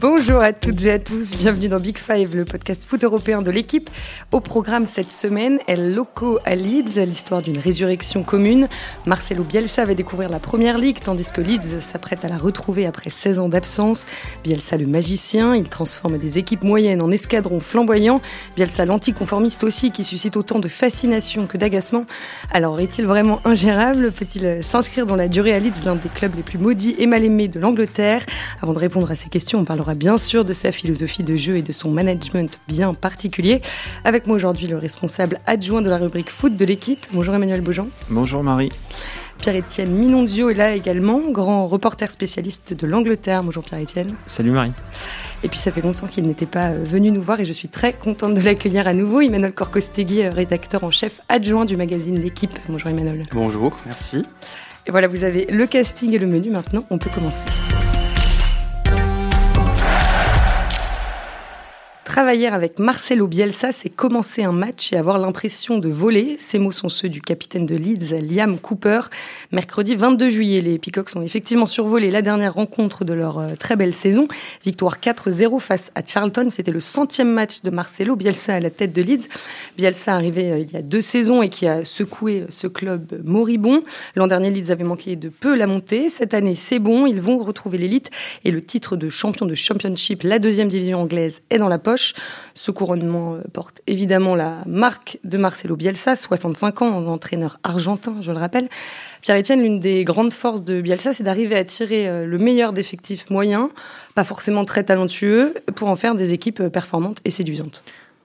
Bonjour à toutes et à tous, bienvenue dans Big Five, le podcast foot européen de l'équipe. Au programme cette semaine, El Loco à Leeds, l'histoire d'une résurrection commune. Marcelo Bielsa va découvrir la première ligue, tandis que Leeds s'apprête à la retrouver après 16 ans d'absence. Bielsa le magicien, il transforme des équipes moyennes en escadrons flamboyants. Bielsa l'anticonformiste aussi, qui suscite autant de fascination que d'agacement. Alors est-il vraiment ingérable? Peut-il s'inscrire dans la durée à Leeds, l'un des clubs les plus maudits et mal aimés de l'Angleterre? Avant de répondre à ces questions, on parlera bien sûr de sa philosophie de jeu et de son management bien particulier. Avec moi aujourd'hui le responsable adjoint de la rubrique foot de l'équipe. Bonjour Emmanuel Beaujean. Bonjour Marie. Pierre-Étienne Minonzio est là également, grand reporter spécialiste de l'Angleterre. Bonjour Pierre-Étienne. Salut Marie. Et puis ça fait longtemps qu'il n'était pas euh, venu nous voir et je suis très contente de l'accueillir à nouveau. Emmanuel Corcostegui, euh, rédacteur en chef adjoint du magazine L'équipe. Bonjour Emmanuel. Bonjour, merci. Et voilà, vous avez le casting et le menu maintenant, on peut commencer. Travailler avec Marcelo Bielsa, c'est commencer un match et avoir l'impression de voler. Ces mots sont ceux du capitaine de Leeds, Liam Cooper. Mercredi 22 juillet, les Peacocks ont effectivement survolé la dernière rencontre de leur euh, très belle saison. Victoire 4-0 face à Charlton. C'était le centième match de Marcelo Bielsa à la tête de Leeds. Bielsa arrivé euh, il y a deux saisons et qui a secoué ce club moribond. L'an dernier, Leeds avait manqué de peu la montée. Cette année, c'est bon. Ils vont retrouver l'élite et le titre de champion de Championship, la deuxième division anglaise, est dans la poche. Ce couronnement euh, porte évidemment la marque de Marcelo Bielsa, 65 ans, entraîneur argentin, je le rappelle. Pierre-Etienne, l'une des grandes forces de Bielsa, c'est d'arriver à tirer euh, le meilleur d'effectifs moyens, pas forcément très talentueux, pour en faire des équipes euh, performantes et séduisantes.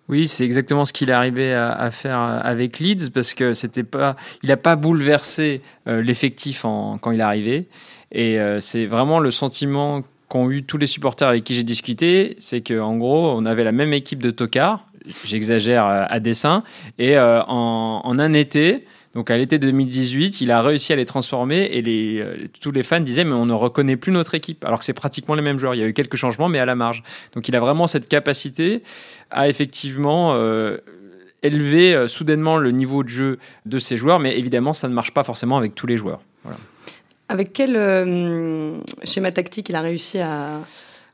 Oui, c'est exactement ce qu'il est arrivé à, faire avec Leeds parce que c'était pas, il n'a pas bouleversé l'effectif quand il est arrivé. Et c'est vraiment le sentiment qu'ont eu tous les supporters avec qui j'ai discuté, c'est qu'en gros, on avait la même équipe de tocards, j'exagère euh, à dessein, et euh, en, un été, donc à l'été 2018, il a réussi à les transformer et euh, tous les fans disaient mais on ne reconnaît plus notre équipe alors que c'est pratiquement les mêmes joueurs. Il y a eu quelques changements mais à la marge. Donc il a vraiment cette capacité à effectivement élever soudainement le niveau de jeu de ses joueurs mais évidemment ça ne marche pas forcément avec tous les joueurs. Voilà. Avec quel euh, schéma tactique il a réussi à...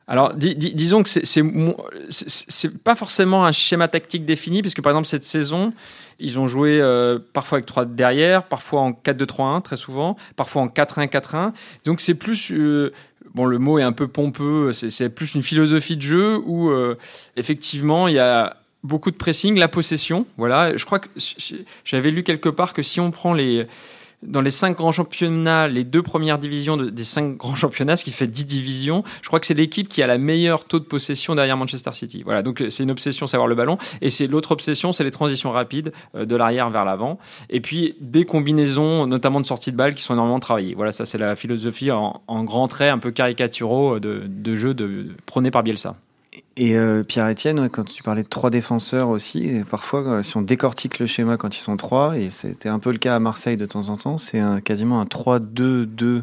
Alors, disons que c'est pas forcément un schéma tactique défini, puisque par exemple, cette saison, ils ont joué euh, parfois avec 3 derrière, parfois en 4-2-3-1, très souvent, parfois en 4-1-4-1. Donc, c'est plus. Euh, bon, le mot est un peu pompeux, c'est plus une philosophie de jeu où, effectivement, il y a beaucoup de pressing, la possession. Voilà, je crois que j'avais lu quelque part que si on prend les dans les cinq grands championnats, les deux premières divisions des cinq grands championnats, ce qui fait 10 divisions, je crois que c'est l'équipe qui a la meilleure taux de possession derrière Manchester City. Voilà, donc c'est une obsession, savoir le ballon. Et c'est l'autre obsession, c'est les transitions rapides euh, de l'arrière vers l'avant. Et puis des combinaisons, notamment de sortie de balle, qui sont énormément travaillées. Voilà, ça c'est la philosophie en, en grands traits un peu caricaturaux de, de jeu de, prôné par Bielsa. Et euh, Pierre-Etienne, quand tu parlais de trois défenseurs aussi, parfois, euh, si on décortique le schéma quand ils sont trois, et c'était un peu le cas à Marseille de temps en temps, c'est quasiment un 3-2-2-2-1.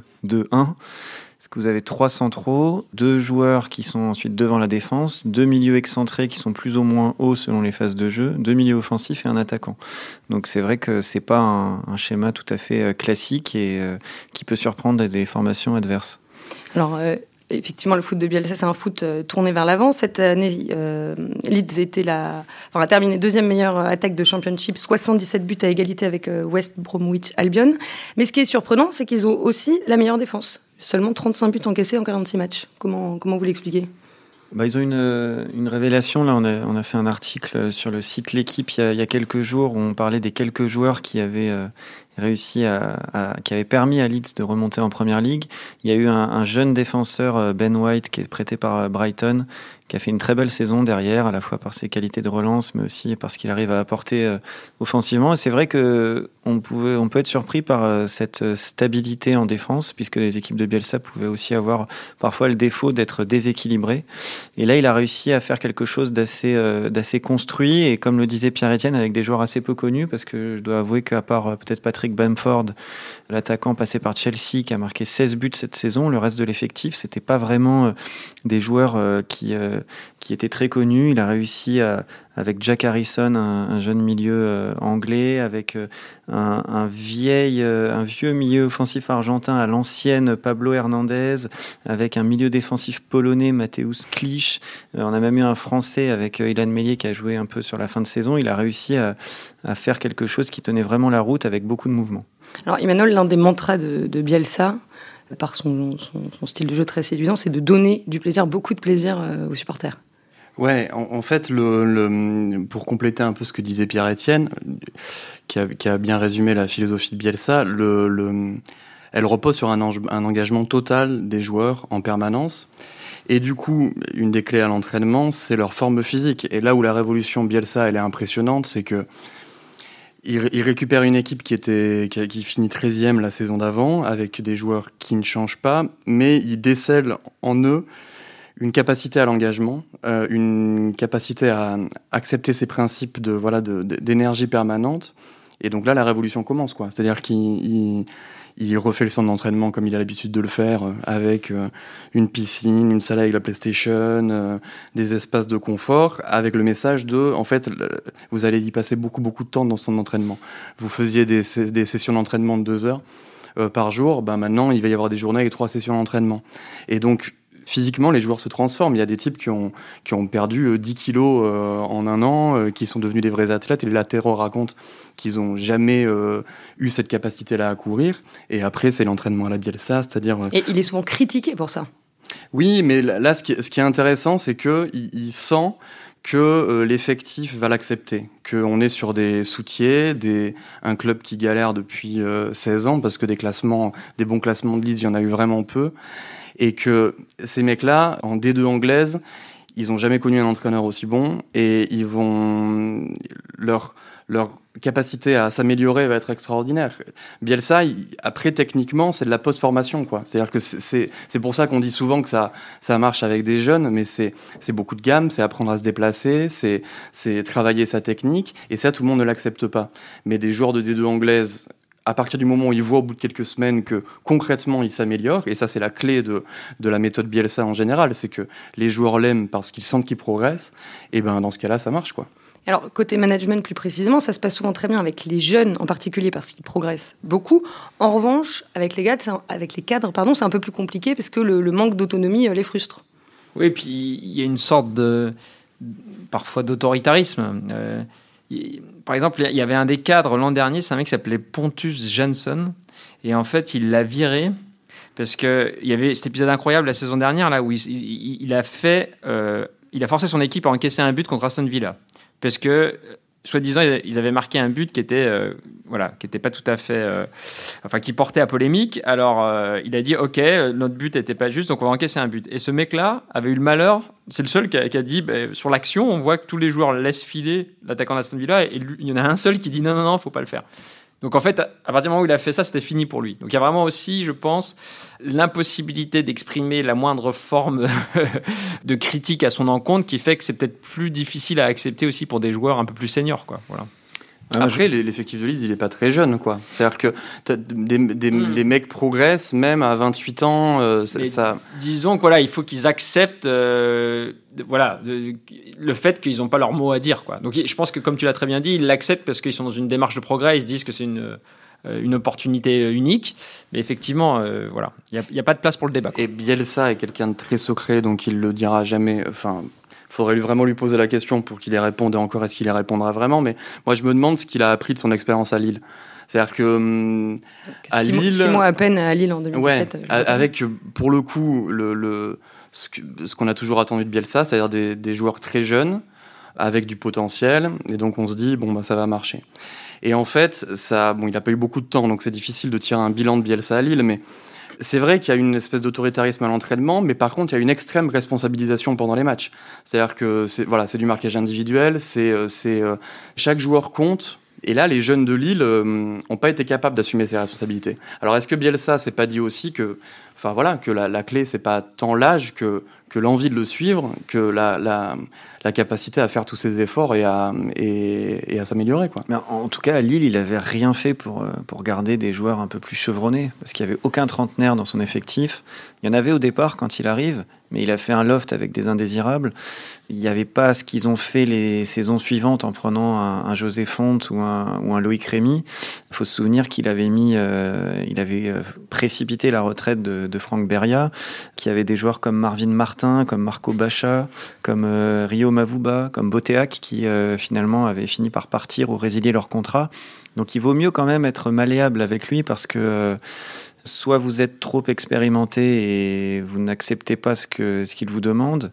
Parce que vous avez trois centraux, deux joueurs qui sont ensuite devant la défense, deux milieux excentrés qui sont plus ou moins hauts selon les phases de jeu, deux milieux offensifs et un attaquant. Donc c'est vrai que c'est pas un, schéma tout à fait euh, classique et qui peut surprendre des formations adverses. Alors, effectivement, le foot de Bielsa, c'est un foot euh, tourné vers l'avant. Cette année, euh, Leeds était la, enfin, a terminé deuxième meilleure attaque de championship, 77 buts à égalité avec euh, West Bromwich Albion. Mais ce qui est surprenant, c'est qu'ils ont aussi la meilleure défense. Seulement 35 buts encaissés en 46 matchs. Comment, comment vous l'expliquez? Bah, ils ont une, une révélation. Là, on a, fait un article sur le site L'équipe il, y a quelques jours où on parlait des quelques joueurs qui avaient réussi à, qui avait permis à Leeds de remonter en première ligue. Il y a eu un, un jeune défenseur, euh, Ben White, qui est prêté par euh, Brighton, qui a fait une très belle saison derrière, à la fois par ses qualités de relance, mais aussi parce qu'il arrive à apporter euh, offensivement. C'est vrai que on, pouvait, peut être surpris par euh, cette stabilité en défense, puisque les équipes de Bielsa pouvaient aussi avoir parfois le défaut d'être déséquilibrées. Et là, il a réussi à faire quelque chose d'assez euh, construit, et comme le disait Pierre-Etienne, avec des joueurs assez peu connus, parce que je dois avouer qu'à part peut-être Patrick Bamford, l'attaquant passé par Chelsea, qui a marqué 16 buts cette saison, le reste de l'effectif, c'était pas vraiment des joueurs qui était très connu. Il a réussi avec Jack Harrison, un, jeune milieu anglais, avec un, vieil, un vieux milieu offensif argentin à l'ancienne Pablo Hernandez, avec un milieu défensif polonais Mateusz Klich. on a même eu un Français avec Ilan Mellier qui a joué un peu sur la fin de saison. Il a réussi à, faire quelque chose qui tenait vraiment la route avec beaucoup de mouvements. Alors Emmanuel, l'un des mantras de, Bielsa, par son, style de jeu très séduisant, c'est de donner du plaisir, beaucoup de plaisir euh, aux supporters. Ouais, en, fait, pour compléter un peu ce que disait Pierre-Etienne, qui a, bien résumé la philosophie de Bielsa, le, elle repose sur un, un engagement total des joueurs en permanence. Et du coup, une des clés à l'entraînement, c'est leur forme physique. Et là où la révolution Bielsa, elle est impressionnante, c'est que il, récupère une équipe qui était qui, finit 13e la saison d'avant avec des joueurs qui ne changent pas, mais il décèle en eux une capacité à l'engagement, euh, une capacité à accepter ses principes de voilà d'énergie permanente. Et donc là, la révolution commence quoi. C'est-à-dire qu'il il refait le centre d'entraînement comme il a l'habitude de le faire, euh, avec euh, une piscine, une salle avec la PlayStation, euh, des espaces de confort, avec le message de, en fait, vous allez y passer beaucoup, beaucoup de temps dans son entraînement. Vous faisiez des, des sessions d'entraînement de deux heures par jour, ben maintenant il va y avoir des journées avec trois sessions d'entraînement. Et donc physiquement, les joueurs se transforment. Il y a des types qui ont, qui ont perdu 10 kilos en un an, qui sont devenus des vrais athlètes. Et les latéraux racontent qu'ils n'ont jamais euh, eu cette capacité-là à courir. Et après, c'est l'entraînement à la Bielsa, c'est-à-dire. Euh, Et il est souvent critiqué pour ça. Oui, mais là, ce qui, est, intéressant, c'est qu'il il sent que euh, l'effectif va l'accepter, qu'on est sur des soutiers, des, un club qui galère depuis 16 ans, parce que des classements, des bons classements de liste, il y en a eu vraiment peu, et que ces mecs-là, en D2 anglaise, ils n'ont jamais connu un entraîneur aussi bon, et ils vont leur leur capacité à s'améliorer va être extraordinaire. Bielsa, après techniquement, c'est de la post-formation, quoi. C'est-à-dire que c'est pour ça qu'on dit souvent que ça, ça marche avec des jeunes, mais c'est beaucoup de gamme, c'est apprendre à se déplacer, c'est travailler sa technique, et ça, tout le monde ne l'accepte pas. Mais des joueurs de D2 anglaise à partir du moment où ils voient au bout de quelques semaines que concrètement ils s'améliorent, et ça c'est la clé de, de la méthode Bielsa en général, c'est que les joueurs l'aiment parce qu'ils sentent qu'ils progressent, et ben dans ce cas-là ça marche quoi. Alors, côté management plus précisément, ça se passe souvent très bien avec les jeunes en particulier parce qu'ils progressent beaucoup. En revanche, avec les, cadres, pardon, c'est un peu plus compliqué parce que le, manque d'autonomie euh, les frustre. Oui, puis il y a une sorte de, parfois d'autoritarisme. Euh, par exemple, il y avait un des cadres l'an dernier, c'est un mec qui s'appelait Pontus Jensen, et en fait, il l'a viré parce qu'il y avait cet épisode incroyable la saison dernière là où il, a fait, euh, il a forcé son équipe à encaisser un but contre Aston Villa parce que euh, soi-disant, ils avaient marqué un but qui était, euh, voilà, qui était pas tout à fait, euh, enfin, qui portait à polémique. Alors, il a dit, ok, notre but n'était pas juste, donc on va encaisser un but. Et ce mec-là avait eu le malheur, c'est le seul qui a, dit, bah, sur l'action, on voit que tous les joueurs laissent filer l'attaquant d'Aston Villa, et il y en a un seul qui dit, non, non, non, faut pas le faire. Donc en fait, à partir du moment où il a fait ça, c'était fini pour lui. Donc il y a vraiment aussi, je pense, l'impossibilité d'exprimer la moindre forme de critique à son encontre qui fait que c'est peut-être plus difficile à accepter aussi pour des joueurs un peu plus seniors. Quoi. Voilà. Ah, Après, l'effectif de Leeds, il est pas très jeune, quoi. C'est-à-dire que des, hmm. les mecs progressent même à 28 ans. Euh, ça... Disons qu'il voilà, il faut qu'ils acceptent euh, voilà, le fait qu'ils n'ont pas leur mot à dire, quoi. Donc je pense que, comme tu l'as très bien dit, ils l'acceptent parce qu'ils sont dans une démarche de progrès, ils se disent que c'est une, euh, une opportunité unique. Mais effectivement, voilà, il n'y a, a, pas de place pour le débat. Et Bielsa est quelqu'un de très secret, donc il le dira jamais. Enfin, faudrait lui vraiment lui poser la question pour qu'il y réponde. Et encore, est-ce qu'il y répondra vraiment Mais moi, je me demande ce qu'il a appris de son expérience à Lille. C'est-à-dire que hum, à six Lille, mois à peine à Lille en 2017. Ouais, avec pour le coup le, le ce qu'on a toujours attendu de Bielsa, c'est-à-dire des, des, joueurs très jeunes avec du potentiel, et donc on se dit bon bah ça va marcher. Et en fait, ça, bon, il n'a pas eu beaucoup de temps, donc c'est difficile de tirer un bilan de Bielsa à Lille, mais c'est vrai qu'il y a une espèce d'autoritarisme à l'entraînement, mais par contre, il y a une extrême responsabilisation pendant les matchs. C'est-à-dire que c'est voilà, du marquage individuel, c'est euh, euh, chaque joueur compte. Et là, les jeunes de Lille n'ont euh, pas été capables d'assumer ces responsabilités. Alors, est-ce que Bielsa s'est pas dit aussi que enfin voilà, que la, la clé c'est pas tant l'âge que que l'envie de le suivre, que la, la, capacité à faire tous ces efforts et à, et, à s'améliorer. Quoi. Mais en tout cas, à Lille, il avait rien fait pour, euh, pour garder des joueurs un peu plus chevronnés, parce qu'il n'y avait aucun trentenaire dans son effectif. Il y en avait au départ quand il arrive, mais il a fait un loft avec des indésirables. Il n'y avait pas ce qu'ils ont fait les saisons suivantes en prenant un, José Fonte ou un, ou un Loïc Rémy. Il faut se souvenir qu'il avait mis, euh, il avait euh, précipité la retraite de, Franck Beria, qui avait des joueurs comme Marvin Martin, comme Marco Bacha, comme euh, Rio Mavuba, comme Boteac, qui finalement avaient fini par partir ou résilier leur contrat. Donc il vaut mieux quand même être malléable avec lui parce que soit vous êtes trop expérimenté et vous n'acceptez pas ce que ce qu'il vous demande.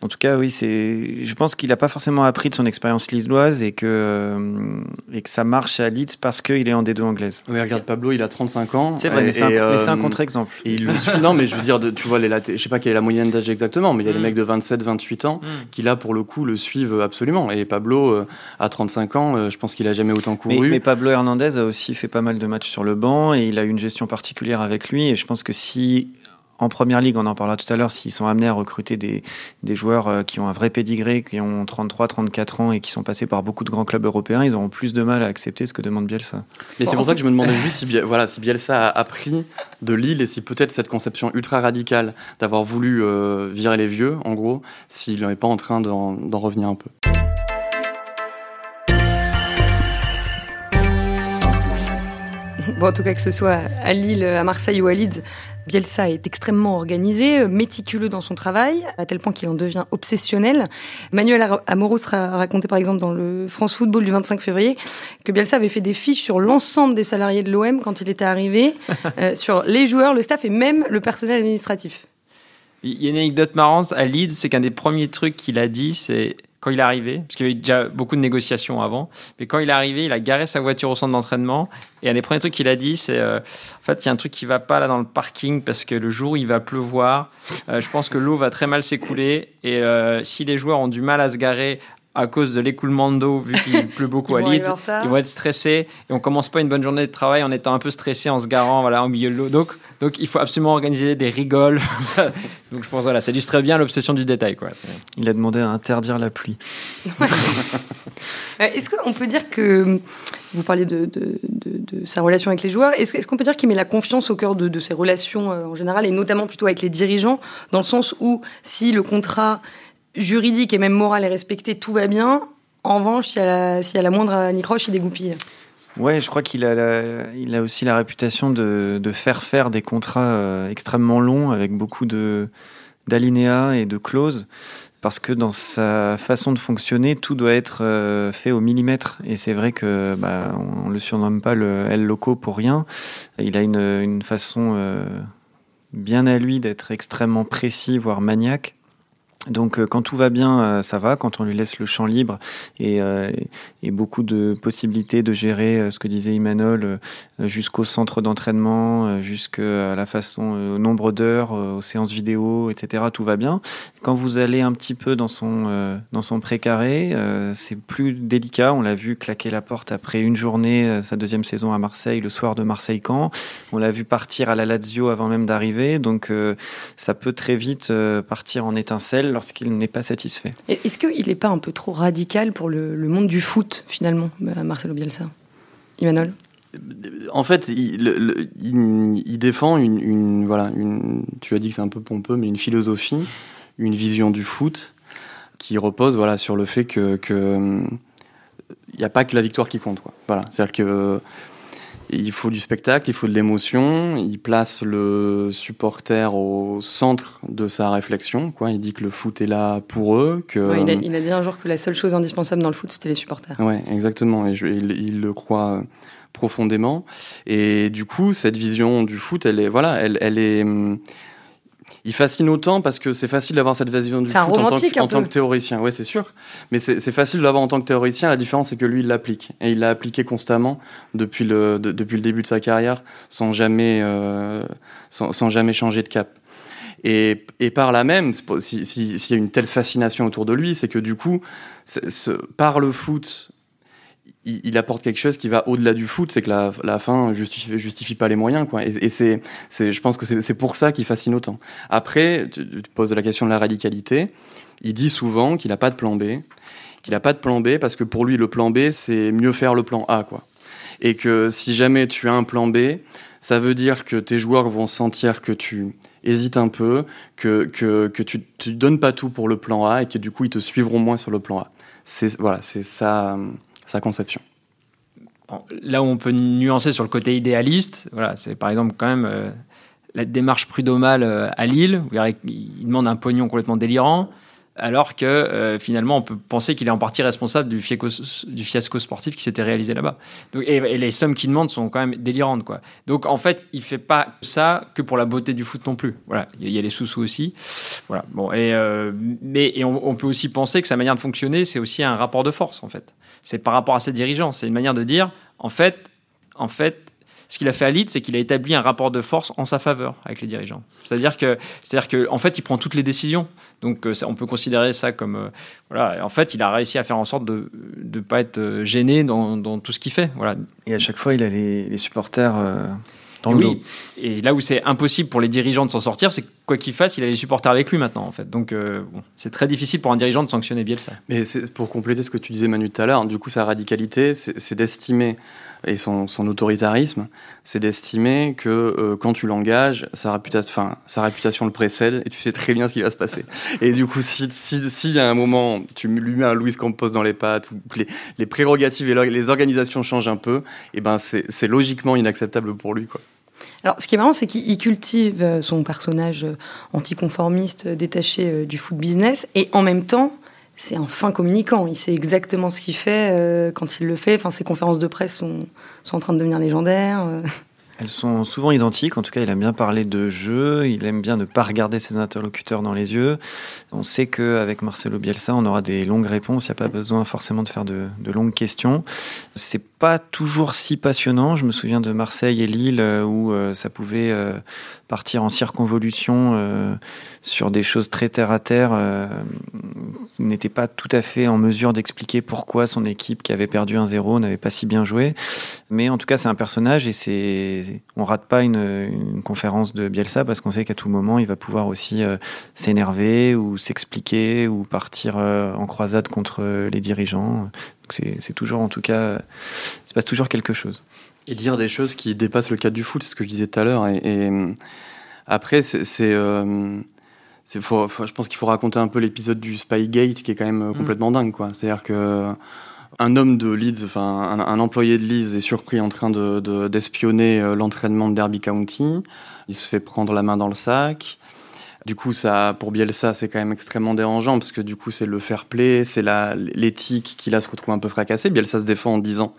En tout cas, oui, c'est. Je pense qu'il n'a pas forcément appris de son expérience lisoise et que euh, et que ça marche à Leeds parce qu'il est en D2 anglaise. Oui, regarde Pablo, il a 35 ans. C'est vrai, et- mais c'est un, mais c'est un euh, contre-exemple. Et il le suit. Non, mais je veux dire, de- tu vois, les je sais pas quelle est la moyenne d'âge exactement, mais il y a des Mm. mecs de 27, 28 ans Mm. qui, là, pour le coup, le suivent absolument. Et Pablo, euh, à 35 ans, euh, je pense qu'il a jamais autant Mais, couru. mais Pablo Hernandez a aussi fait pas mal de matchs sur le banc et il a eu une gestion particulière avec lui. Et je pense que si, en première ligue, on en parlera tout à l'heure, s'ils sont amenés à recruter des, des joueurs euh, qui ont un vrai pédigré, qui ont 33, 34 ans et qui sont passés par beaucoup de grands clubs européens, ils auront plus de mal à accepter ce que demande Bielsa. Mais c'est pour ça que je me demandais juste si, voilà, si Bielsa a appris de Lille et si peut-être cette conception ultra radicale d'avoir voulu euh, virer les vieux, en gros, s'il n'est pas en train d'en revenir un peu. Bon, en tout cas, que ce soit à Lille, à Marseille ou à Leeds, Bielsa est extrêmement organisé, méticuleux dans son travail, à tel point qu'il en devient obsessionnel. Manuel Amoros ra- racontait par exemple dans le France Football du 25 février que Bielsa avait fait des fiches sur l'ensemble des salariés de l'OM quand il était arrivé, euh, sur les joueurs, le staff et même le personnel administratif. Il y a une anecdote marrante à Leeds, c'est qu'un des premiers trucs qu'il a dit, c'est quand il est arrivé, parce qu'il y avait déjà beaucoup de négociations avant, mais quand il est arrivé, il a garé sa voiture au centre d'entraînement, et un des premiers trucs qu'il a dit, c'est euh, en fait, il y a un truc qui va pas là dans le parking, parce que le jour il va pleuvoir, euh, je pense que l'eau va très mal s'écouler, et euh, si les joueurs ont du mal à se garer à cause de l'écoulement d'eau, vu qu'il pleut beaucoup à retard. ils vont être stressés et on commence pas une bonne journée de travail en étant un peu stressé en se garant voilà au milieu de l'eau donc donc il faut absolument organiser des rigoles donc je pense voilà ça illustre bien l'obsession du détail quoi Il a demandé à interdire la pluie. Euh, Est-ce qu'on peut dire que, vous parliez de, de- de- de sa relation avec les joueurs, est-ce qu'on peut dire qu'il met la confiance au cœur de, de ses relations euh, en général, et notamment plutôt avec les dirigeants, dans le sens où si le contrat juridique et même moral est respecté, tout va bien. En revanche, s'il y, a la- moindre anicroche, il dégoupille. Ouais, je crois qu'il a, aussi la réputation de, faire faire des contrats euh, extrêmement longs avec beaucoup de d'alinéas et de clauses. Parce que dans sa façon de fonctionner, tout doit être euh, fait au millimètre. Et c'est vrai que bah, on, le surnomme pas le L loco pour rien. Il a une, une façon euh, bien à lui d'être extrêmement précis, voire maniaque. Donc euh, quand tout va bien, euh, ça va. Quand on lui laisse le champ libre et, euh, beaucoup de possibilités de gérer ce que disait Imanol jusqu'au centre d'entraînement, jusqu'à la façon, nombre d'heures, aux séances vidéo, etc. Tout va bien. Quand vous allez un petit peu dans son dans son précaré, c'est plus délicat. On l'a vu claquer la porte après une journée, sa deuxième saison à Marseille, le soir de Marseille-Camp. On l'a vu partir à la Lazio avant même d'arriver. Donc ça peut très vite partir en étincelle lorsqu'il n'est pas satisfait. Est-ce qu'il n'est pas un peu trop radical pour le, le monde du foot, finalement, euh, Marcelo Bielsa? Imanol En fait, il, le- le- il- il défend une, une- voilà, une, tu as dit que c'est un peu pompeux, mais une philosophie, une vision du foot qui repose voilà sur le fait que que, hum, il n'y a pas que la victoire qui compte. Quoi. Voilà, c'est-à-dire que il faut du spectacle, il faut de l'émotion. Il place le supporter au centre de sa réflexion. Quoi. Il dit que le foot est là pour eux, que Ouais, il, a, il a dit un jour que la seule chose indispensable dans le foot, c'était les supporters. Ouais, exactement. Et je- il, il le croit euh, profondément. Et du coup, cette vision du foot, elle est, voilà, elle, elle est. Il fascine autant parce que c'est facile d'avoir cette vision du foot en tant, que, en tant que théoricien. Ouais, c'est sûr. Mais c'est facile de l'avoir en tant que théoricien. La différence, c'est que lui, il l'applique. Et il l'a appliqué constamment depuis le, de- depuis le début de sa carrière, sans jamais, euh, sans, sans jamais changer de cap. Et, et par là même, si- si- s'il y a une telle fascination autour de lui, c'est que du coup, ce- par le foot, il, apporte quelque chose qui va au-delà du foot, c'est que la, fin justifie, justifie pas les moyens, quoi. Et, c'est, je pense que c'est pour ça qu'il fascine autant. Après, tu, tu, poses la question de la radicalité. Il dit souvent qu'il n'a pas de plan B, qu'il n'a pas de plan B parce que pour lui, le plan B, c'est mieux faire le plan A, quoi. Et que si jamais tu as un plan B, ça veut dire que tes joueurs vont sentir que tu hésites un peu, que, que, que tu ne donnes pas tout pour le plan A et que du coup, ils te suivront moins sur le plan A. C'est voilà, c'est sa, sa conception. Là où on peut nuancer sur le côté idéaliste, voilà, c'est par exemple quand même euh, la démarche prud'homale euh, à Lille, où il demande un pognon complètement délirant alors que euh, finalement on peut penser qu'il est en partie responsable du fiasco, sportif qui s'était réalisé là-bas. Et, les sommes qu'il demande sont quand même délirantes. Quoi. Donc en fait, il fait pas ça que pour la beauté du foot non plus. Voilà, il y, a les sous-sous aussi. Voilà. Bon, et, mais et on, peut aussi penser que sa manière de fonctionner, c'est aussi un rapport de force en fait. C'est par rapport à ses dirigeants. C'est une manière de dire, en fait, en fait, ce qu'il a fait à Leeds, c'est qu'il a établi un rapport de force en sa faveur avec les dirigeants. C'est-à-dire que, c'est-à-dire que, en fait, il prend toutes les décisions. Donc, euh, on peut considérer ça comme, euh, voilà. En fait, il a réussi à faire en sorte de ne pas être euh, gêné dans, dans tout ce qu'il fait. Voilà. Et à chaque fois, il a les, supporters. Dans le dos. Et là où c'est impossible pour les dirigeants de s'en sortir, c'est quoi qu'il fasse, il a les supporters avec lui maintenant, en fait. Donc, bon, c'est très difficile pour un dirigeant de sanctionner Bielsa. Mais pour compléter ce que tu disais, Manu, tout à l'heure, du coup, sa radicalité, c'est d'estimer et son, autoritarisme, c'est d'estimer que euh, quand tu l'engages, sa réputation, le précède et tu sais très bien ce qui va se passer. Et du coup, si, si, si à un moment tu lui mets un Louis Campos dans les pattes, ou les, les prérogatives et les organisations changent un peu, et eh ben c'est logiquement inacceptable pour lui, quoi. Alors, ce qui est marrant, c'est qu'il cultive euh, son personnage euh, anticonformiste, détaché du foot business, et en même temps, c'est un fin communicant. Il sait exactement ce qu'il fait euh, quand il le fait. Enfin, ses conférences de presse sont, en train de devenir légendaires. Euh. Elles sont souvent identiques. En tout cas, il aime bien parler de jeu. Il aime bien ne pas regarder ses interlocuteurs dans les yeux. On sait qu'avec Marcelo Bielsa, on aura des longues réponses. Il n'y a pas besoin forcément de faire de, de longues questions. C'est pas toujours si passionnant. Je me souviens de Marseille et Lille euh, où ça pouvait partir en circonvolution euh, sur des choses très terre à terre. Euh, n'était pas tout à fait en mesure d'expliquer pourquoi son équipe qui avait perdu un 0 n'avait pas si bien joué. Mais en tout cas, c'est un personnage et c'est on rate pas une, conférence de Bielsa parce qu'on sait qu'à tout moment, il va pouvoir aussi euh, s'énerver ou s'expliquer ou partir euh, en croisade contre les dirigeants. C'est toujours en tout cas, il se passe toujours quelque chose. Et dire des choses qui dépassent le cadre du foot, c'est ce que je disais tout à l'heure. Et, et, après, c'est. Euh, je pense qu'il faut raconter un peu l'épisode du Spygate qui est quand même euh, mm. complètement dingue. quoi. C'est-à-dire que un homme de Leeds, enfin un, un, employé de Leeds est surpris en train d'espionner de, euh, l'entraînement de Derby County. Il se fait prendre la main dans le sac. Du coup, ça, pour Bielsa, c'est quand même extrêmement dérangeant parce que du coup, c'est le fair play, c'est l'éthique qui là se retrouve un peu fracassée. Bielsa se défend en disant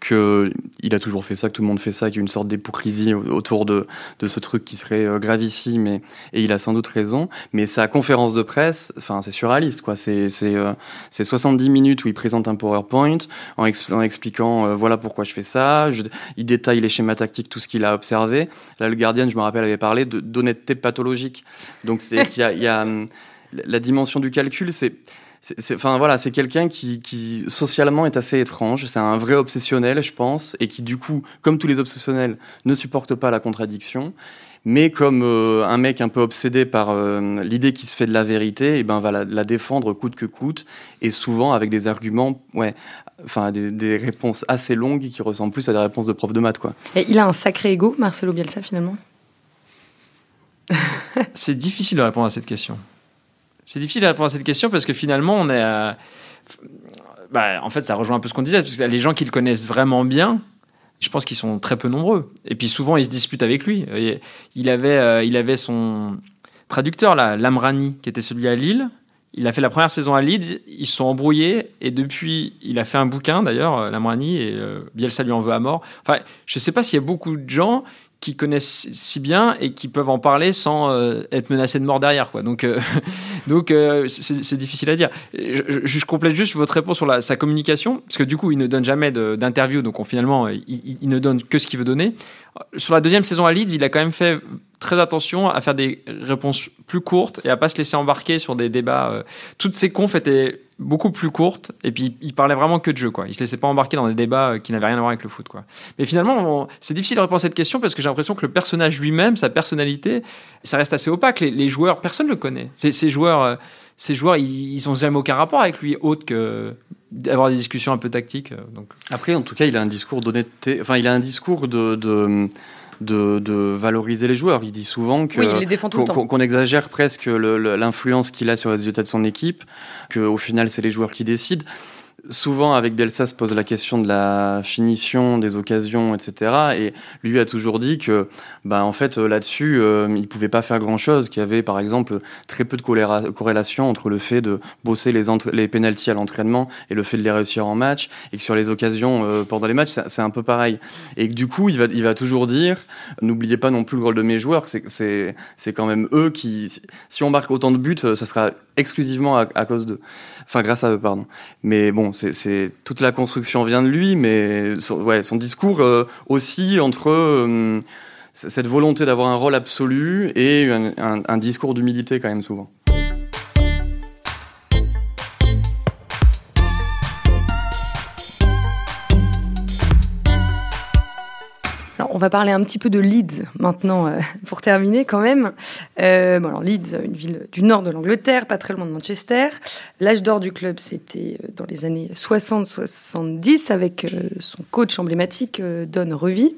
que il a toujours fait ça, que tout le monde fait ça, qu'il y a une sorte d'hypocrisie autour de, ce truc qui serait euh, gravissime et, et il a sans doute raison. Mais sa conférence de presse, enfin, c'est surréaliste, quoi. C'est euh, 70 minutes où il présente un PowerPoint en, expliquant euh, voilà pourquoi je fais ça. Il détaille les schémas tactiques, tout ce qu'il a observé. Là, le gardien, je me rappelle, avait parlé d'honnêteté pathologique. C'est qu'il y, y a, la dimension du calcul, c'est enfin voilà, c'est quelqu'un qui, socialement est assez étrange. C'est un vrai obsessionnel, je pense, et qui du coup, comme tous les obsessionnels, ne supporte pas la contradiction. Mais comme euh, un mec un peu obsédé par euh, l'idée qui se fait de la vérité, et eh ben va la, la, défendre coûte que coûte, et souvent avec des arguments, ouais, enfin des, des, réponses assez longues qui ressemblent plus à des réponses de prof de maths, quoi. Et il a un sacré ego, Marcelo Bielsa, finalement? C'est difficile de répondre à cette question. C'est difficile de répondre à cette question parce que finalement, on est. Bah, en fait, ça rejoint un peu ce qu'on disait, parce que les gens qui le connaissent vraiment bien, je pense qu'ils sont très peu nombreux. Et puis souvent, ils se disputent avec lui. Il avait, euh, il avait son traducteur, Lamrani, qui était celui à Lille. Il a fait la première saison à Leeds, ils se sont embrouillés et depuis, il a fait un bouquin d'ailleurs, euh, Lamrani, et euh, Bielsa lui en veut à mort. Enfin, je ne sais pas s'il y a beaucoup de gens qui connaissent si bien et qui peuvent en parler sans euh, être menacés de mort derrière. Quoi. Donc, euh, donc euh, c'est difficile à dire. Je, complète juste votre réponse sur la, sa communication, parce que du coup, il ne donne jamais d'interview, donc on, finalement, il, ne donne que ce qu'il veut donner. Sur la deuxième saison à Leeds, il a quand même fait très attention à faire des réponses plus courtes et à pas se laisser embarquer sur des débats. Euh. Toutes ces confs étaient beaucoup plus courtes et puis il parlait vraiment que de jeu quoi. Il se laissait pas embarquer dans des débats euh, qui n'avaient rien à voir avec le foot quoi. Mais finalement, c'est difficile de répondre à cette question parce que j'ai l'impression que le personnage lui-même, sa personnalité, ça reste assez opaque. Les, joueurs, personne ne le connaît. Ces, joueurs, euh, ces joueurs, ils, ils ont jamais aucun rapport avec lui autre que d'avoir des discussions un peu tactiques. Donc. Après, en tout cas, il a un discours d'honnêteté. Enfin, il a un discours de de, valoriser les joueurs. Il dit souvent que qu'on exagère presque l'influence qu'il a sur les résultats de son équipe, qu'au final c'est les joueurs qui décident souvent avec Bielsa se pose la question de la finition des occasions, etc. Et lui a toujours dit que, bah, en fait, euh, là-dessus, euh, il pouvait pas faire grand-chose, qu'il y avait, par exemple, très peu de corrélation entre le fait de bosser les, les pénalties à l'entraînement et le fait de les réussir en match, et que sur les occasions euh, pendant les matchs, c'est un peu pareil. Et que du coup, il va, il va toujours dire, n'oubliez pas non plus le rôle de mes joueurs, c'est quand même eux qui, si on marque autant de buts, ça sera exclusivement à, à cause d'eux. Enfin, grâce à eux, pardon. Mais bon, c'est toute la construction vient de lui, mais son discours euh, aussi entre euh, cette volonté d'avoir un rôle absolu et un discours d'humilité quand même souvent. Va parler un petit peu de Leeds maintenant, euh, pour terminer quand même. Euh, bon, alors Leeds, une ville du nord de l'Angleterre, pas très loin de Manchester. L'âge d'or du club, c'était euh, dans les années 60-70 avec son coach emblématique, Don Revie.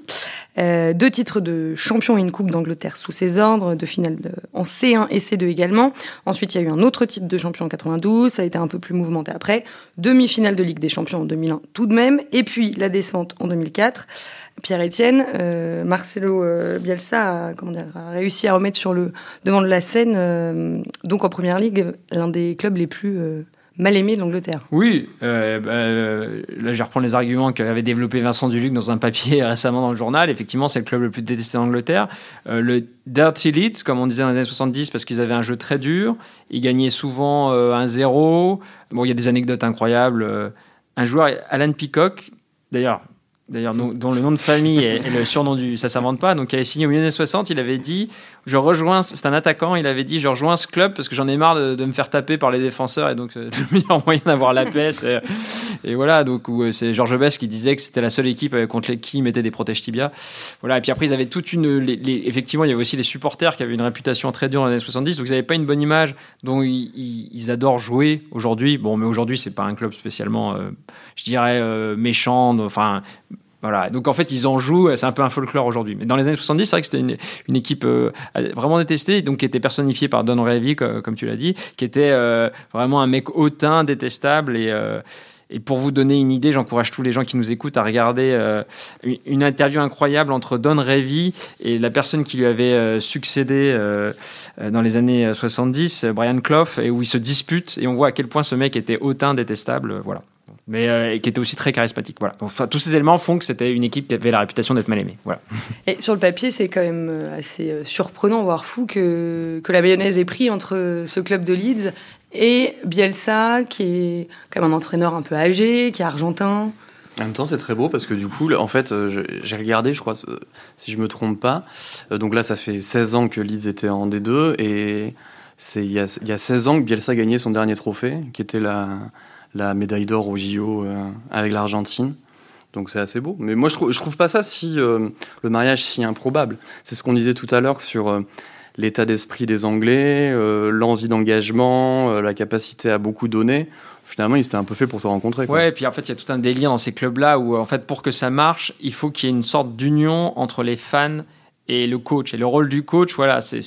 deux titres de champion et une Coupe d'Angleterre sous ses ordres, de finale en C1 et C2 également. Ensuite, il y a eu un autre titre de champion en 92, ça a été un peu plus mouvementé après. Demi-finale de Ligue des Champions en 2001 tout de même, et puis la descente en 2004. Pierre-Etienne, euh, Marcelo euh, Bielsa a, comment dire, a, réussi à remettre sur le devant de la scène, euh, donc en première ligue, l'un des clubs les plus mal aimés de l'Angleterre. Oui, bah, là je reprends les arguments qu'avait développé Vincent Duluc dans un papier récemment dans le journal. Effectivement, c'est le club le plus détesté d'Angleterre. le Dirty Leeds, comme on disait dans les années 70, parce qu'ils avaient un jeu très dur. Ils gagnaient souvent 1-0. Bon, il y a des anecdotes incroyables. un joueur, Alan Peacock, d'ailleurs, d'ailleurs, dont le nom de famille et, le surnom du. Ça s'invente pas. Donc, il avait signé au milieu des années 60. Il avait dit Je rejoins. C'est un attaquant. Il avait dit Je rejoins ce club parce que j'en ai marre de, me faire taper par les défenseurs. Et donc, c'est le meilleur moyen d'avoir la paix. Et, voilà. Donc, euh, c'est Georges Bess qui disait que c'était la seule équipe euh, contre qui mettait des protèges tibia. Voilà. Et puis après, ils avaient toute une. effectivement, il y avait aussi les supporters qui avaient une réputation très dure dans les années 70. Donc, ils n'avaient pas une bonne image dont ils, adorent jouer aujourd'hui. Bon, mais aujourd'hui, c'est pas un club spécialement, euh, je dirais, méchant. Enfin Donc en fait, ils en jouent, c'est un peu un folklore aujourd'hui. Mais dans les années 70, c'est vrai que c'était une, équipe euh, vraiment détestée, donc qui était personnifiée par Don Revie, comme tu l'as dit, qui était euh, vraiment un mec hautain, détestable. Et, euh, et pour vous donner une idée, j'encourage tous les gens qui nous écoutent à regarder une interview incroyable entre Don Revie et la personne qui lui avait succédé dans les années 70, Brian Clough, et où ils se disputent. Et on voit à quel point ce mec était hautain, détestable. Voilà mais euh, qui était aussi très charismatique. Voilà. Donc, tous ces éléments font que c'était une équipe qui avait la réputation d'être mal aimée. Voilà. Et sur le papier, c'est quand même euh, assez euh, surprenant, voire fou, que, que la mayonnaise ait pris entre ce club de Leeds et Bielsa, qui est quand même un entraîneur un peu âgé, qui est argentin. En même temps, c'est très beau parce que du coup, en fait, j'ai regardé, je crois, si je me trompe pas. Donc là, ça fait 16 ans que Leeds était en D2 et c'est il y a, il y a 16 ans que Bielsa a gagné son dernier trophée, qui était la, la médaille d'or au JO euh, avec l'Argentine. Donc c'est assez beau. Mais moi, je trouve, je trouve pas ça si euh, le mariage si improbable. C'est ce qu'on disait tout à l'heure sur euh, l'état d'esprit des Anglais, l'envie d'engagement, la capacité à beaucoup donner. Finalement, ils étaient un peu faits pour se rencontrer. Quoi. Ouais, et puis en fait, il y a tout un délire dans ces clubs-là où, en fait, pour que ça marche, il faut qu'il y ait une sorte d'union entre les fans et le coach et le rôle du coach voilà c'est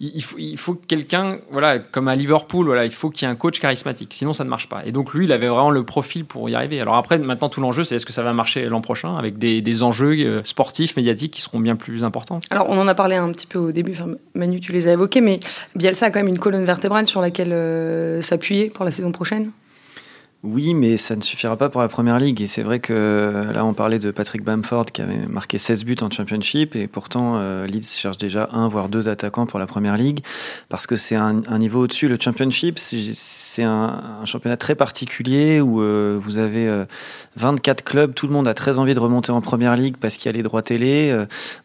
il faut il faut quelqu'un voilà comme à Liverpool voilà il faut qu'il y ait un coach charismatique sinon ça ne marche pas. Et donc lui il avait vraiment le profil pour y arriver. Alors après maintenant tout l'enjeu c'est est-ce que ça va marcher l'an prochain avec des, des, enjeux euh, sportifs médiatiques qui seront bien plus importants? Alors on en a parlé un petit peu au début Manu tu les as évoqués mais Bielsa a quand même une colonne vertébrale sur laquelle euh, s'appuyer pour la saison prochaine Oui, mais ça ne suffira pas pour la première ligue. Et c'est vrai que là, on parlait de Patrick Bamford qui avait marqué 16 buts en championship. Et pourtant, euh, Leeds cherche déjà un, voire deux attaquants pour la première ligue. Parce que c'est un, niveau au-dessus. Le championship, c'est un, championnat très particulier où euh, vous avez 24 euh, clubs. Tout le monde a très envie de remonter en première ligue parce qu'il y a les droits télé.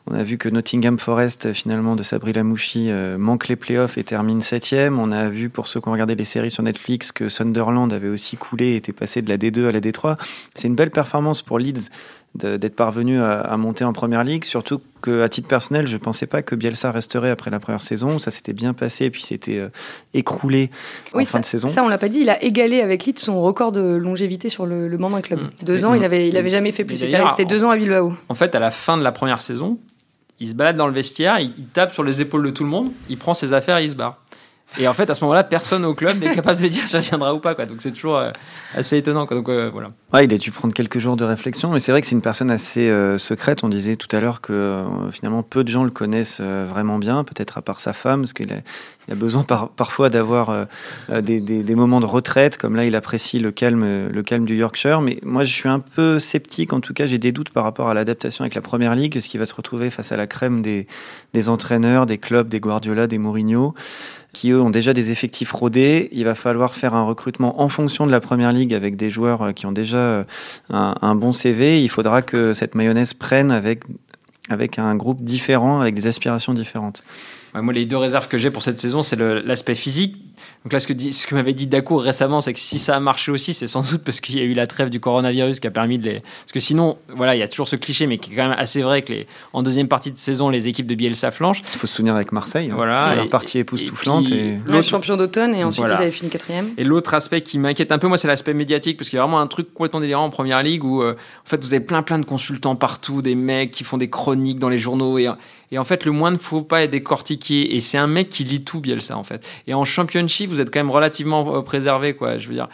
on a vu que Nottingham Forest, finalement, de Sabri Lamouchi, manque les playoffs et termine septième. On a vu, pour ceux qui ont regardé les séries sur Netflix, que Sunderland avait aussi coulé était passé de la D2 à la D3. C'est une belle performance pour Leeds d'être parvenu à, monter en première ligue, surtout qu'à titre personnel, je ne pensais pas que Bielsa resterait après la première saison. Ça s'était bien passé, puis c'était euh, écroulé en fin de saison. Ça, on l'a pas dit. Il a égalé avec Leeds son record de longévité sur le, le banc d'un club. Mm. Deux ans, il avait, il avait jamais fait plus. Il resté deux ans à Bilbao. En fait, à la fin de la première saison, il se balade dans le vestiaire, il, il tape sur les épaules de tout le monde, il prend ses affaires et il se barre. Et en fait, à ce moment-là, personne au club n'est capable de dire ça viendra ou pas. Quoi. Donc c'est toujours euh, assez étonnant. Quoi. Donc euh, voilà. Il a dû prendre quelques jours de réflexion, mais c'est vrai que c'est une personne assez euh, secrète. On disait tout à l'heure que finalement peu de gens le connaissent vraiment bien, peut-être à part sa femme, parce qu'il il a besoin parfois d'avoir des, des, des, moments de retraite. Comme là, il apprécie le calme, le calme du Yorkshire. Mais moi, je suis un peu sceptique. En tout cas, j'ai des doutes par rapport à l'adaptation avec la Première Ligue, ce qui va se retrouver face à la crème des, des entraîneurs, des clubs, des Guardiola, des Mourinho qui eux ont déjà des effectifs rodés. Il va falloir faire un recrutement en fonction de la première ligue avec des joueurs euh, qui ont déjà euh, un, bon CV. Il faudra que cette mayonnaise prenne avec, avec un groupe différent, avec des aspirations différentes. Moi, les deux réserves que j'ai pour cette saison, c'est l'aspect physique donc là, ce que, ce que m'avait dit Dacour récemment, c'est que si ça a marché aussi, c'est sans doute parce qu'il y a eu la trêve du coronavirus qui a permis de les. Parce que sinon, voilà, il y a toujours ce cliché, mais qui est quand même assez vrai que les... en deuxième partie de saison, les équipes de Bielsa flanchent. Il faut se souvenir avec Marseille. Hein. Voilà. Leur partie époustouflante. Et, et... champion d'automne, et ensuite ils avaient fini quatrième. Et l'autre aspect qui m'inquiète un peu, moi, c'est l'aspect médiatique, parce qu'il y a vraiment un truc complètement délirant en première ligue où, euh, en fait, vous avez plein, plein de consultants partout, des mecs qui font des chroniques dans les journaux. Et, et en fait, le moins ne faut pas est décortiqué. Et c'est un mec qui lit tout Bielsa, en fait. Et en vous êtes quand même relativement euh, préservé, quoi. Je veux dire,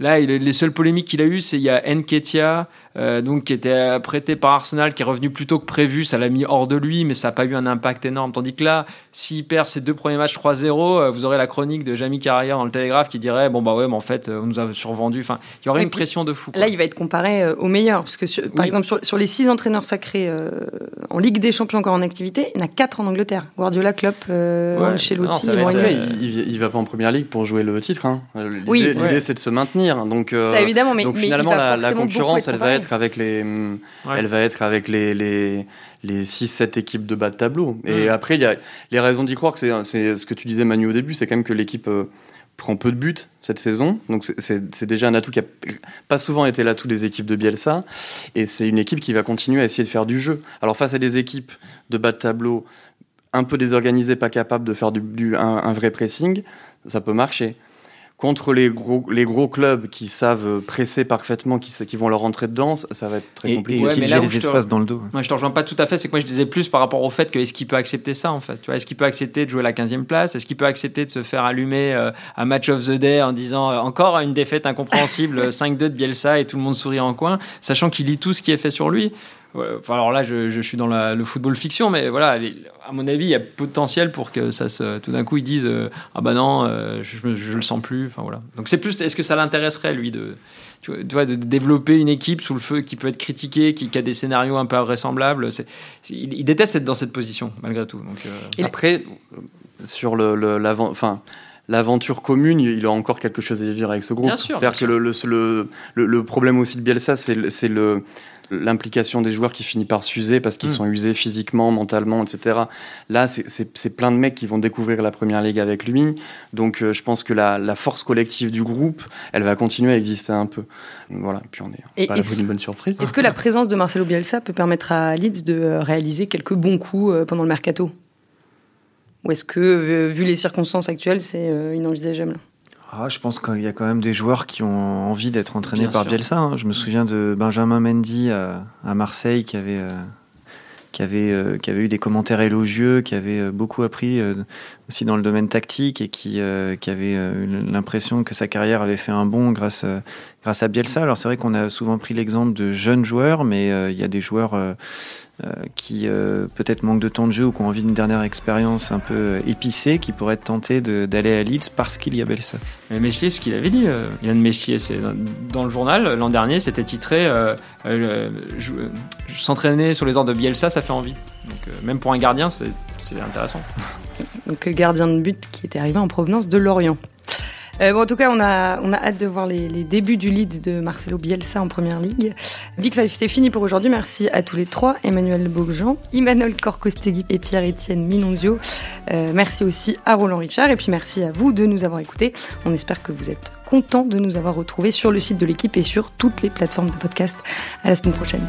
Là, les seules polémiques qu'il a eues, c'est il y a Nketia, euh, donc qui était prêté par Arsenal, qui est revenu plus tôt que prévu. Ça l'a mis hors de lui, mais ça n'a pas eu un impact énorme. Tandis que là, s'il perd ses deux premiers matchs 3-0, euh, vous aurez la chronique de Jamie Carrière dans le Télégraphe qui dirait bon bah ouais, mais en fait, on nous a survendu. Enfin, il y aurait une pression de fou. Là, il va être comparé euh, aux meilleurs, parce que par exemple sur, les six entraîneurs sacrés en Ligue des Champions encore en activité, il y en a quatre en Angleterre. Guardiola, Klopp, ouais. Ancelotti, il, il, va pas en première ligue pour jouer le titre. Hein. L'idée, c'est de se maintenir. Donc, euh, évidemment, mais, donc finalement, la, concurrence, elle va être avec les, elle va être avec les, les, les 6-7 équipes de bas de tableau. Et après, il y a les raisons d'y croire c'est ce que tu disais, Manu, au début, c'est quand même que l'équipe euh, prend peu de buts cette saison. Donc c'est déjà un atout qui a pas souvent été l'atout des équipes de Bielsa. Et c'est une équipe qui va continuer à essayer de faire du jeu. Alors face à des équipes de bas de tableau un peu désorganisées, pas capables de faire du, un vrai pressing, ça peut marcher contre les gros, les gros clubs qui savent presser parfaitement, qui, qui vont leur rentrer dedans, ça va être très compliqué. Et utiliser les espaces dans le dos. Moi, je te rejoins pas tout à fait. C'est que moi, je disais plus par rapport au fait que est-ce qu'il peut accepter ça, en fait. Tu vois, est-ce qu'il peut accepter de jouer à la 15e place? Est-ce qu'il peut accepter de se faire allumer euh, un match of the day en disant euh, encore une défaite incompréhensible, 5-2 de Bielsa et tout le monde sourit en coin, sachant qu'il lit tout ce qui est fait sur lui alors là, je, suis dans le football fiction, mais voilà, à mon avis, il y a potentiel pour que ça se, tout d'un coup, ils disent euh, ah bah non, euh, je, je, le sens plus. Enfin voilà. Donc c'est plus, est-ce que ça l'intéresserait lui de, tu vois, de développer une équipe sous le feu qui peut être critiquée, qui, a des scénarios un peu invraisemblables? il, déteste être dans cette position malgré tout. Donc euh, après, sur le, l'avant, enfin l'aventure commune, il a encore quelque chose à vivre avec ce groupe. C'est-à-dire que le, le, le, problème aussi de Bielsa, c'est le, l'implication des joueurs qui finit par s'user parce qu'ils mm. sont usés physiquement, mentalement, etc. Là, c'est plein de mecs qui vont découvrir la première ligue avec lui. Donc, euh, je pense que la, la, force collective du groupe, elle va continuer à exister un peu. Voilà, puis on est, pas est une bonne surprise. Est-ce que la présence de Marcelo Bielsa peut permettre à Leeds de euh, réaliser quelques bons coups euh, pendant le mercato? Ou est-ce que, vu les circonstances actuelles, c'est inenvisageable? Ah, je pense qu'il y a quand même des joueurs qui ont envie d'être entraînés par Bielsa. Hein. Je me souviens de Benjamin Mendy à, Marseille qui avait, euh, qui, avait, euh, qui avait eu des commentaires élogieux, qui avait euh, beaucoup appris aussi dans le domaine tactique et qui, qui avait eu l'impression que sa carrière avait fait un bond grâce, grâce à Bielsa. Alors c'est vrai qu'on a souvent pris l'exemple de jeunes joueurs, mais il y a des joueurs euh, qui euh, peut-être manquent de temps de jeu ou qui ont envie d'une dernière expérience un peu épicée, qui pourraient être tentés d'aller à Leeds parce qu'il y a Belsa. Mais Messier, ce qu'il avait dit, euh, Yann Messier, c'est dans le journal l'an dernier, c'était titré s'entraîner sur les ordres de Bielsa, ça fait envie. Donc même pour un gardien, c'est intéressant. Donc gardien de but qui était arrivé en provenance de Lorient. Euh, en tout cas, on a, on a hâte de voir les, les, débuts du Leeds de Marcelo Bielsa en première ligue. Big Five, c'était fini pour aujourd'hui. Merci à tous les trois, Emmanuel Beaujean, Emmanuel Corcostegui et Pierre-Étienne Minonzio. Euh, merci aussi à Roland Richard et puis merci à vous de nous avoir écoutés. On espère que vous êtes contents de nous avoir retrouvés sur le site de l'équipe et sur toutes les plateformes de podcast. À la semaine prochaine.